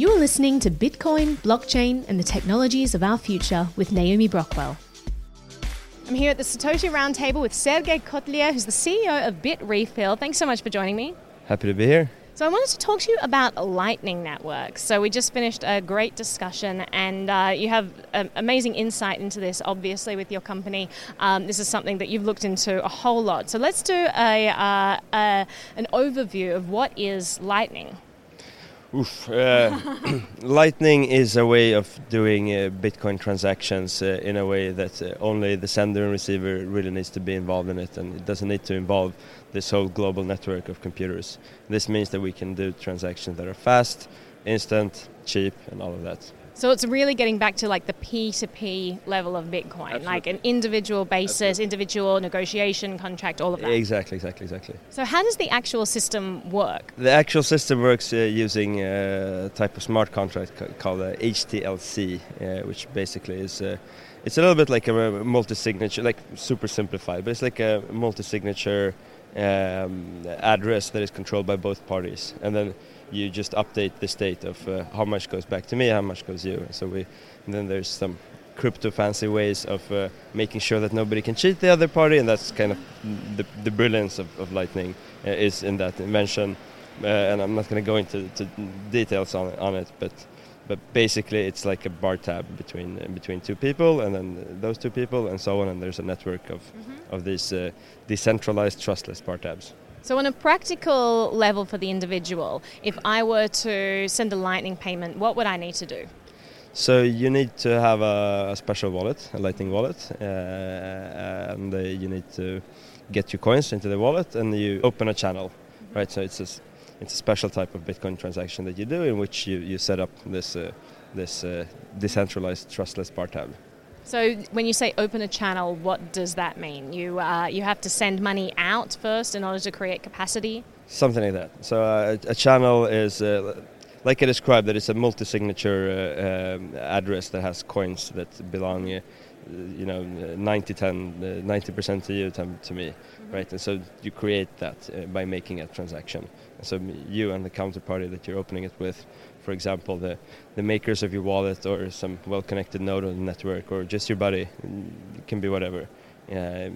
You are listening to Bitcoin, blockchain, and the technologies of our future with Naomi Brockwell. I'm here at the Satoshi Roundtable with Sergej Kotliar, who's the CEO of BitRefill. Thanks so much for joining me. Happy to be here. So, I wanted to talk to you about Lightning Networks. So, we just finished a great discussion, and uh, you have um, amazing insight into this, obviously, with your company. Um, this is something that you've looked into a whole lot. So, let's do a, uh, a an overview of what is Lightning. Oof. Uh, Lightning is a way of doing uh, Bitcoin transactions uh, in a way that uh, only the sender and receiver really needs to be involved in it, and it doesn't need to involve this whole global network of computers. This means that we can do transactions that are fast, instant, cheap, and all of that. So it's really getting back to like the P2P level of Bitcoin, Absolutely. like an individual basis, Absolutely. individual negotiation contract, all of that. Exactly, exactly, exactly. So how does the actual system work? The actual system works uh, using a type of smart contract called uh, HTLC, uh, which basically is uh, it's a little bit like a multi-signature, like super simplified, but it's like a multi-signature um, address that is controlled by both parties, and then you just update the state of uh, how much goes back to me, how much goes you. So we, then there's some crypto fancy ways of uh, making sure that nobody can cheat the other party, and that's kind of the, the brilliance of, of Lightning uh, is in that invention. Uh, and I'm not going to go into details on, on it, but but basically it's like a bar tab between uh, between two people, and then those two people, and so on. And there's a network of mm-hmm. of these uh, decentralized trustless bar tabs. So, on a practical level for the individual, if I were to send a Lightning payment, what would I need to do? So you need to have a, special wallet, a Lightning wallet, uh, and uh, you need to get your coins into the wallet, and you open a channel, mm-hmm. right? So it's a, it's a special type of Bitcoin transaction that you do, in which you, you set up this uh, this uh, decentralized trustless bar tab. So when you say open a channel, what does that mean? You uh, you have to send money out first in order to create capacity. Something like that. So uh, a channel is. Uh, like I described, that it's a multi-signature uh, um, address that has coins that belong, you know, 90 10, 90% uh, to you, 10 to me, mm-hmm. right? And so you create that by making a transaction. And so you and the counterparty that you're opening it with for example, the, the makers of your wallet or some well connected node on the network or just your buddy, it can be whatever. Uh,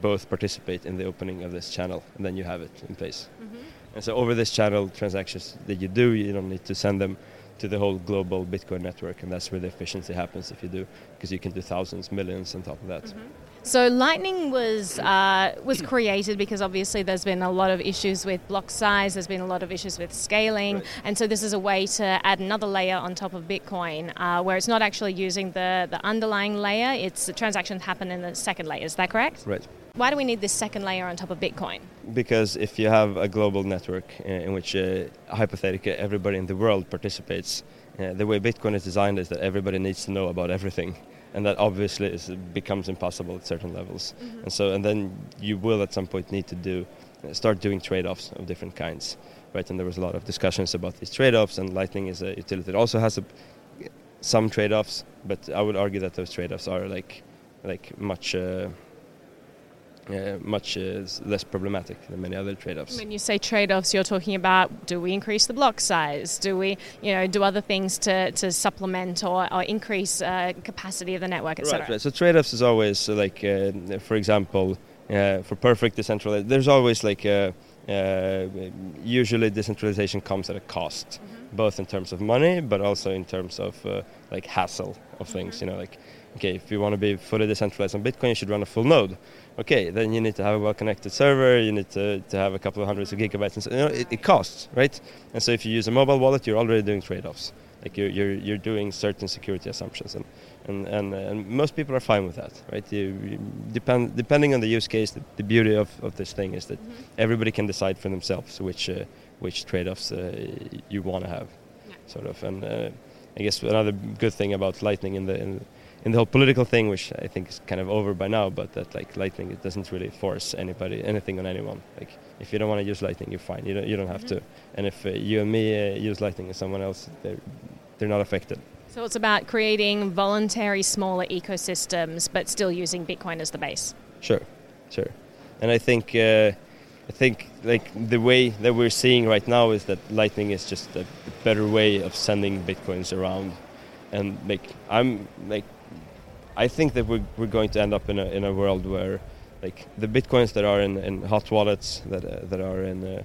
both participate in the opening of this channel and then you have it in place. Mm-hmm. And so, over this channel, transactions that you do, you don't need to send them to the whole global Bitcoin network, and that's where the efficiency happens if you do, because you can do thousands, millions on top of that. Mm-hmm. So Lightning was uh, was created because obviously there's been a lot of issues with block size, there's been a lot of issues with scaling, right. and so this is a way to add another layer on top of Bitcoin, uh, where it's not actually using the the underlying layer; it's the transactions happen in the second layer. Is that correct? Right. Why do we need this second layer on top of Bitcoin? Because if you have a global network uh, in which uh, hypothetically everybody in the world participates, uh, the way Bitcoin is designed is that everybody needs to know about everything and that obviously is, becomes impossible at certain levels. Mm-hmm. And so, and then you will at some point need to do uh, start doing trade-offs of different kinds, right? And there was a lot of discussions about these trade-offs, and Lightning is a utility that also has a, some trade-offs, but I would argue that those trade-offs are like like much. Uh, uh, much uh, less problematic than many other trade-offs. When you say trade-offs, you're talking about do we increase the block size? Do we, you know, do other things to, to supplement or, or increase uh, capacity of the network, etc. Right, right. So trade-offs is always like, uh, for example, uh, for perfect decentralization, there's always like uh, usually decentralization comes at a cost, mm-hmm. Both in terms of money, but also in terms of like hassle of things. You know, like okay, if you want to be fully decentralized on Bitcoin, you should run a full node okay, then you need to have a well-connected server, you need to, to have a couple of hundreds of gigabytes, and so, you know, it, it, costs, right? And so if you use a mobile wallet, you're already doing trade-offs. Like you're, you're, you're doing certain security assumptions, and, and, and, and most people are fine with that, right? You, you depend, depending on the use case, the, the beauty of, of this thing is that mm-hmm. everybody can decide for themselves which, uh, which trade-offs uh, you want to have, yeah. sort of. And uh, I guess another good thing about Lightning in the in, in the whole political thing, which I think is kind of over by now, but that like Lightning, it doesn't really force anybody anything on anyone. Like if you don't want to use Lightning, you're fine. You don't you don't have mm-hmm. to. And if uh, you and me uh, use Lightning and someone else, they're they're not affected. So it's about creating voluntary smaller ecosystems, but still using Bitcoin as the base. Sure, sure. And I think uh, I think like the way that we're seeing right now is that Lightning is just a better way of sending bitcoins around, and like I'm like I think that we're, we're going to end up in a in a world where like the bitcoins that are in, in hot wallets that uh, that are in uh,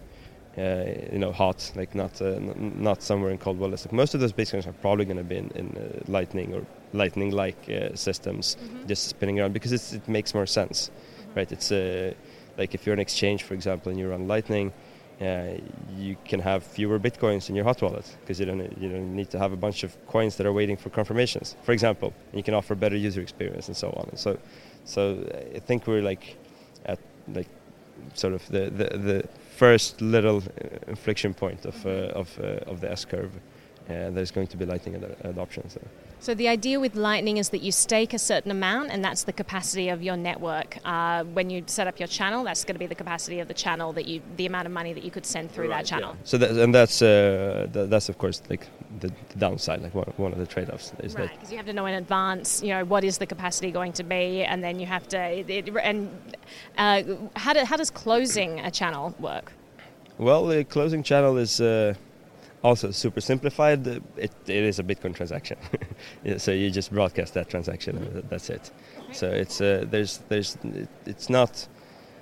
uh, you know hot like not uh, n- not somewhere in cold wallets. Like most of those bitcoins are probably going to be in, in uh, Lightning or Lightning like uh, systems, Mhm. just spinning around because it's, it makes more sense, right? It's uh, like if you're an exchange, for example, and you run Lightning, uh, you can have fewer bitcoins in your hot wallet because you don't you don't need to have a bunch of coins that are waiting for confirmations, for example. And you can offer better user experience and so on. And so, so I think we're like at like sort of the the, the first little uh, inflection point of uh, of uh, of the S curve. Uh, there's going to be Lightning ad- adoption. So. So the idea with Lightning is that you stake a certain amount, and that's the capacity of your network. Uh, when you set up your channel, that's going to be the capacity of the channel that you, the amount of money that you could send through that channel. yeah. So that, and that's uh, th- that's of course like the, the downside, like one, one of the trade-offs is Right, because you have to know in advance, you know, what is the capacity going to be, and then you have to. It, it, and uh, how, do, how does closing a channel work? well, the closing channel is uh, also super simplified. It, it is a Bitcoin transaction, so you just broadcast that transaction, and that's it. So it's uh, there's there's it's not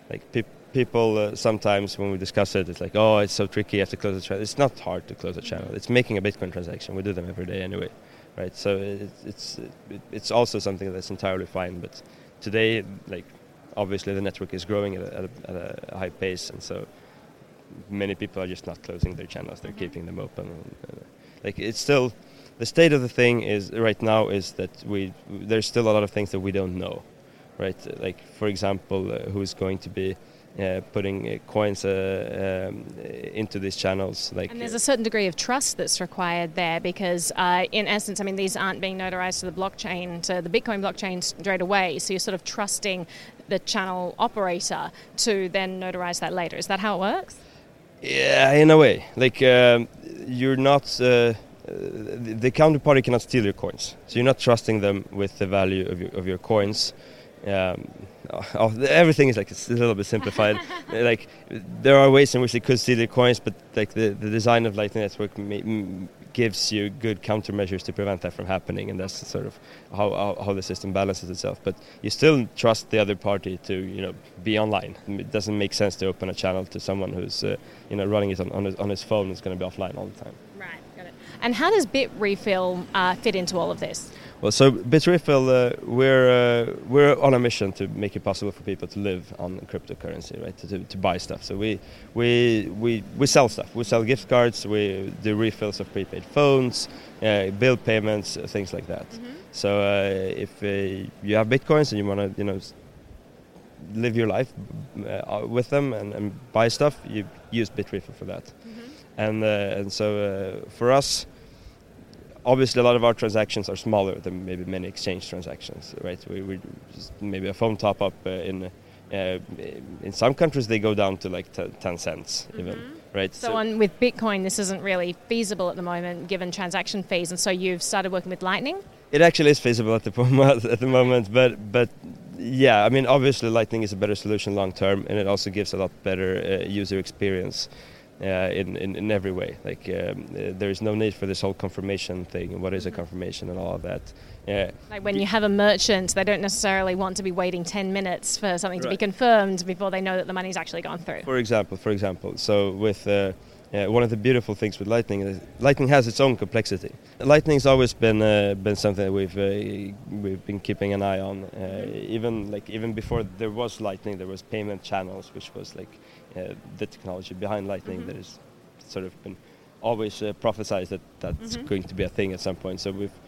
like peop people uh, sometimes when we discuss it, it's like oh it's so tricky, you have to close the channel. It's not hard to close a channel. It's making a Bitcoin transaction. We do them every day anyway, right? So it, it's it, it's also something that's entirely fine. But today, like obviously the network is growing at a, at a, at a high pace, and so many people are just not closing their channels. They're keeping them open. Uh, like it's still the state of the thing is right now is that we there's still a lot of things that we don't know, right? Like for example, uh, who's going to be uh, putting uh, coins uh, um, into these channels? Like And there's a certain degree of trust that's required there because, uh, in essence, I mean, these aren't being notarized to the blockchain, to the Bitcoin blockchain straight away. So you're sort of trusting the channel operator to then notarize that later. Is that how it works? Yeah, in a way. Like um, you're not. Uh, uh, the, the counterparty cannot steal your coins, so you're not trusting them with the value of your, of your coins. Um, oh, everything is like it's a little bit simplified. Like there are ways in which they could steal your coins, but like the, the design of Lightning Network ma- m- gives you good countermeasures to prevent that from happening, and that's sort of how, how how the system balances itself. But you still trust the other party to you know be online. It doesn't make sense to open a channel to someone who's uh, you know running it on, on, his, on his phone. Is going to be offline all the time. Right, got it. And how does Bitrefill uh, fit into all of this? Well, so Bitrefill, uh, we're uh, we're on a mission to make it possible for people to live on cryptocurrency, right? To, to, to buy stuff. So we we we we sell stuff. We sell gift cards. We do refills of prepaid phones, uh, bill payments, uh, things like that. So uh, if uh, you have bitcoins and you want to, you know, live your life uh, with them and, and buy stuff, you use Bitrefill for that. And uh, and so uh, for us, obviously a lot of our transactions are smaller than maybe many exchange transactions, right? We, we just maybe a phone top up uh, in. Uh, in some countries, they go down to like t- ten cents, even, right? So, on with Bitcoin, this isn't really feasible at the moment, given transaction fees, and so you've started working with Lightning. It actually is feasible at the moment, at the moment, but but yeah, I mean, obviously, Lightning is a better solution long term, and it also gives a lot better uh, user experience in, in in every way. Like um, uh, there is no need for this whole confirmation thing. What is a confirmation and all of that? Yeah, Like when you have a merchant, they don't necessarily want to be waiting 10 minutes for something to be confirmed before they know that the money's actually gone through. For example, for example, so with uh, uh, one of the beautiful things with Lightning is Lightning has its own complexity. Lightning's always been uh, been something that we've uh, we've been keeping an eye on. Uh, even like even before there was Lightning, there was payment channels, which was like uh, the technology behind Lightning that has sort of been always uh, prophesized that that's going to be a thing at some point. So we've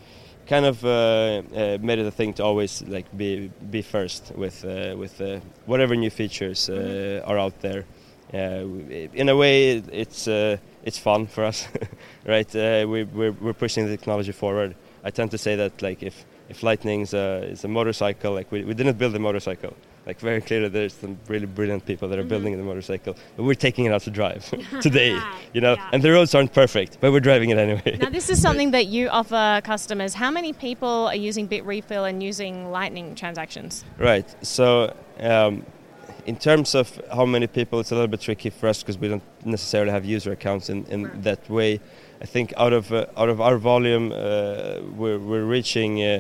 kind of made it a thing to always like be be first with uh, with uh, whatever new features uh, are out there. Uh, in a way, it- it's uh, it's fun for us, right? Uh, we, we're we're pushing the technology forward. I tend to say that like if if Lightning's a, is a motorcycle, like we, we didn't build a motorcycle. Like very clearly, there's some really brilliant people that are building the motorcycle, but we're taking it out to drive today, you know. Yeah. And the roads aren't perfect, but we're driving it anyway. Now, this is something that you offer customers. How many people are using Bit Refill and using Lightning transactions? Right. So um, in terms of how many people, it's a little bit tricky for us because we don't necessarily have user accounts in, in Right. that way. I think out of uh, out of our volume, uh, we're, we're reaching uh,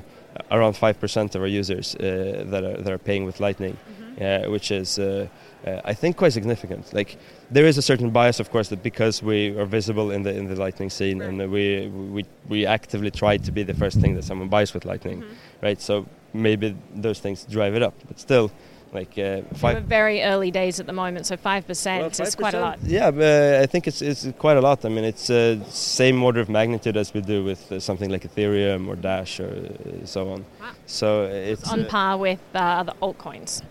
around five percent of our users uh, that are that are paying with Lightning, uh, which is uh, uh, I think quite significant. Like there is a certain bias, of course, that because we are visible in the in the Lightning scene and uh, we we we actively try to be the first thing that someone buys with Lightning, Mm-hmm. right? So maybe those things drive it up, but still, like uh, We're very early days at the moment, so 5% is quite a lot. Yeah, but uh, I think it's it's quite a lot. I mean, it's uh, same order of magnitude as we do with uh, something like Ethereum or Dash or uh, so on. Wow. So it's on uh, par with uh, other altcoins.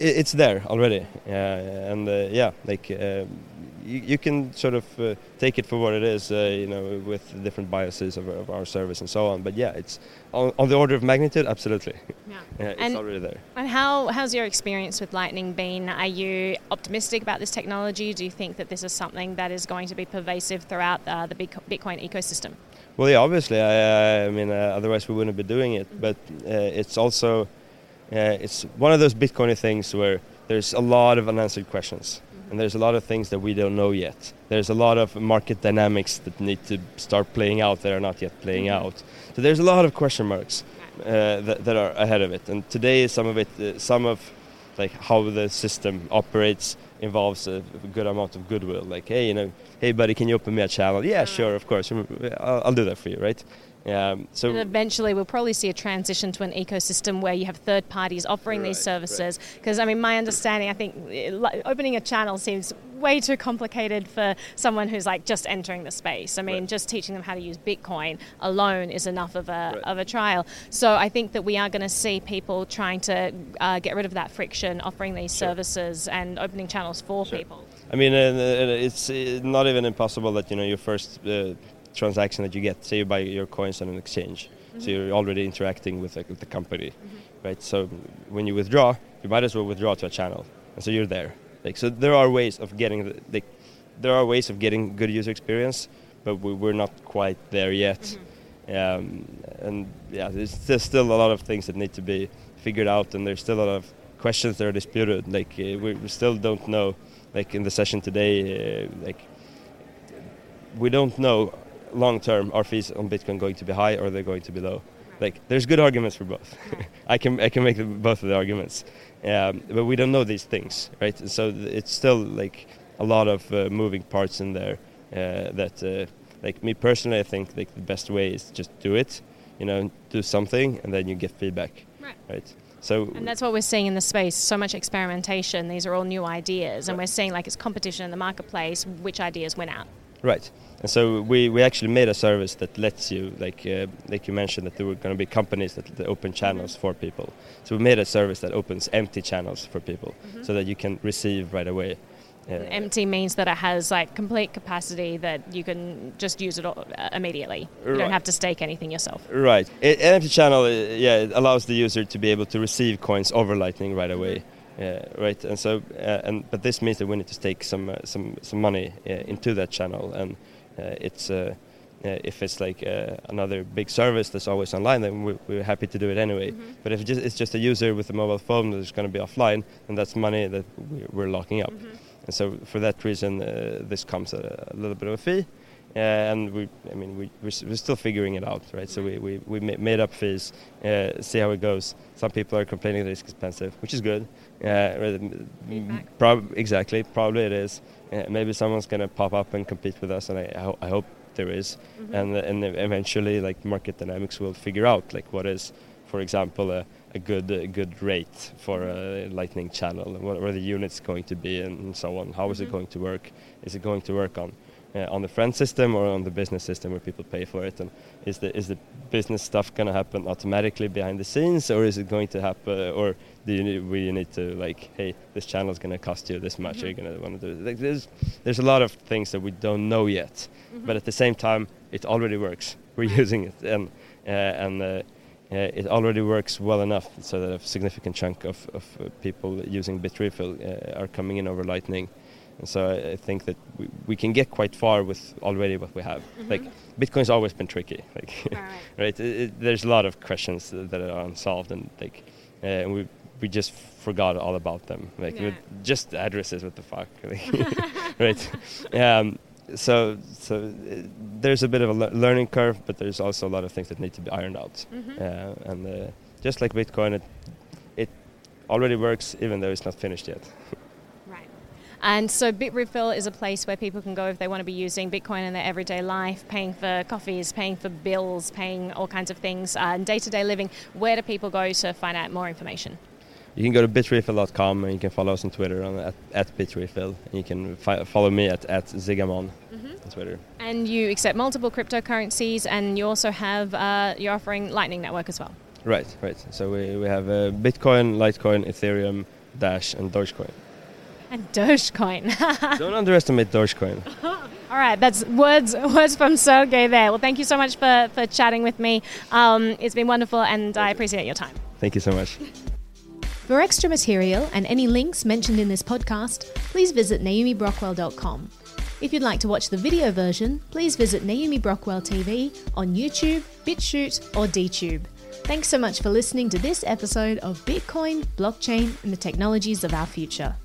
i- it's there already. Yeah, and uh, yeah, like uh, you, you can sort of uh, take it for what it is, uh, you know, with the different biases of, of our service and so on. But yeah, it's on, on the order of magnitude, absolutely. Yeah. Yeah, it's And- already there. And how how's your experience with Lightning been? Are you optimistic about this technology? Do you think that this is something that is going to be pervasive throughout uh, the Bitcoin ecosystem? Well, yeah, obviously. I, I mean, uh, otherwise we wouldn't be doing it. But uh, it's also uh, it's one of those Bitcoin things where there's a lot of unanswered questions, and there's a lot of things that we don't know yet. There's a lot of market dynamics that need to start playing out that are not yet playing out. So there's a lot of question marks uh, that, that are ahead of it. And today, some of it, uh, some of like how the system operates involves a, good amount of goodwill. Like, hey, you know, hey, buddy, can you open me a channel? Yeah, sure, of course. I'll, I'll do that for you, right? Um, so And eventually, we'll probably see a transition to an ecosystem where you have third parties offering these Right, right. services. Because, I mean, my understanding, I think eh, opening a channel seems way too complicated for someone who's like just entering the space. I mean, Right. just teaching them how to use Bitcoin alone is enough of a, Right. of a trial. So I think that we are going to see people trying to uh, get rid of that friction, offering these Sure. services and opening channels for Sure. people. I mean, uh, it's uh, not even impossible that you know your first uh, transaction that you get, say you buy your coins on an exchange, so you're already interacting with, like, with the company, right? So when you withdraw, you might as well withdraw to a channel, and so you're there. Like so, there are ways of getting the, like, there are ways of getting good user experience, but we, we're not quite there yet. Um, and yeah, there's, there's still a lot of things that need to be figured out, and there's still a lot of questions that are disputed. Like uh, we, we still don't know. Like in the session today, uh, like we don't know long term are fees on Bitcoin going to be high or they're going to be low. Like there's good arguments for both. I can I can make the, both of the arguments, um, but we don't know these things, right? So th- it's still like a lot of uh, moving parts in there. Uh, that uh, like me personally, I think like the best way is just do it. You know, do something and then you get feedback, Right. right? So And that's what we're seeing in the space. So much experimentation. These are all new ideas, and we're seeing like it's competition in the marketplace. Which ideas win out? Right. And so we, we actually made a service that lets you, like uh, like you mentioned, that there were going to be companies that, that open channels for people. So we made a service that opens empty channels for people, so that you can receive right away. Uh, empty means that it has like complete capacity that you can just use it all, uh, immediately. You Right. don't have to stake anything yourself. Right. An empty channel, uh, yeah, it allows the user to be able to receive coins over Lightning right away. Uh, right, and so, uh, and but this means that we need to stake some uh, some some money uh, into that channel, and uh, it's uh, uh, if it's like uh, another big service that's always online, then we, we're happy to do it anyway. But if it's just, it's just a user with a mobile phone that's going to be offline, then that's money that we- we're locking up. And so for that reason, uh, this comes at a, a little bit of a fee. Uh, and we, I mean, we, we're, we're still figuring it out, right? So we, we, we made up fees, uh, see how it goes. Some people are complaining that it's expensive, which is good. Uh, rather than- Feedback. prob- exactly, probably it is. Uh, maybe someone's going to pop up and compete with us, and I, I, ho- I hope there is. And, and eventually, like market dynamics will figure out like what is, for example, a, a good a good rate for a Lightning channel, and what are the units going to be, and so on. How is it going to work? Is it going to work on uh, on the friend system or on the business system where people pay for it? And is the is the business stuff going to happen automatically behind the scenes, or is it going to happen, or do you need, we need to like, hey, this channel is going to cost you this much? Are you going to want to do? Like, there's there's a lot of things that we don't know yet, but at the same time, it already works. We're using it, and uh, and. Uh, uh, it already works well enough so that a significant chunk of, of uh, people using Bitrefill uh, are coming in over Lightning. And so I, I think that we, we can get quite far with already what we have. Like Bitcoin's always been tricky. Like right, it, it, there's a lot of questions that are unsolved, and like uh, and we we just forgot all about them. Like Yeah. just addresses, what the fuck, right? Um, so so uh, there's a bit of a le- learning curve, but there's also a lot of things that need to be ironed out. Mhm. Uh, and uh, just like Bitcoin, it it already works, even though it's not finished yet. And so Bitrefill is a place where people can go if they want to be using Bitcoin in their everyday life, paying for coffees, paying for bills, paying all kinds of things, uh, day to day living. Where do people go to find out more information? You can go to bitrefill.com and you can follow us on Twitter on at, at bitrefill. And you can fi- follow me at, at ziggamon on Twitter. And you accept multiple cryptocurrencies, and you also have uh, you're offering Lightning Network as well. Right, right. So we, we have uh, Bitcoin, Litecoin, Ethereum, Dash, and Dogecoin. And Dogecoin. Don't underestimate Dogecoin. All right, that's words words from Sergej there. Well, thank you so much for, for chatting with me. Um, it's been wonderful, and I appreciate your time. Thank you so much. For extra material and any links mentioned in this podcast, please visit naomibrockwell.com. If you'd like to watch the video version, please visit Naomi Brockwell TV on YouTube, BitChute, or DTube. Thanks so much for listening to this episode of Bitcoin, blockchain, and the technologies of our future.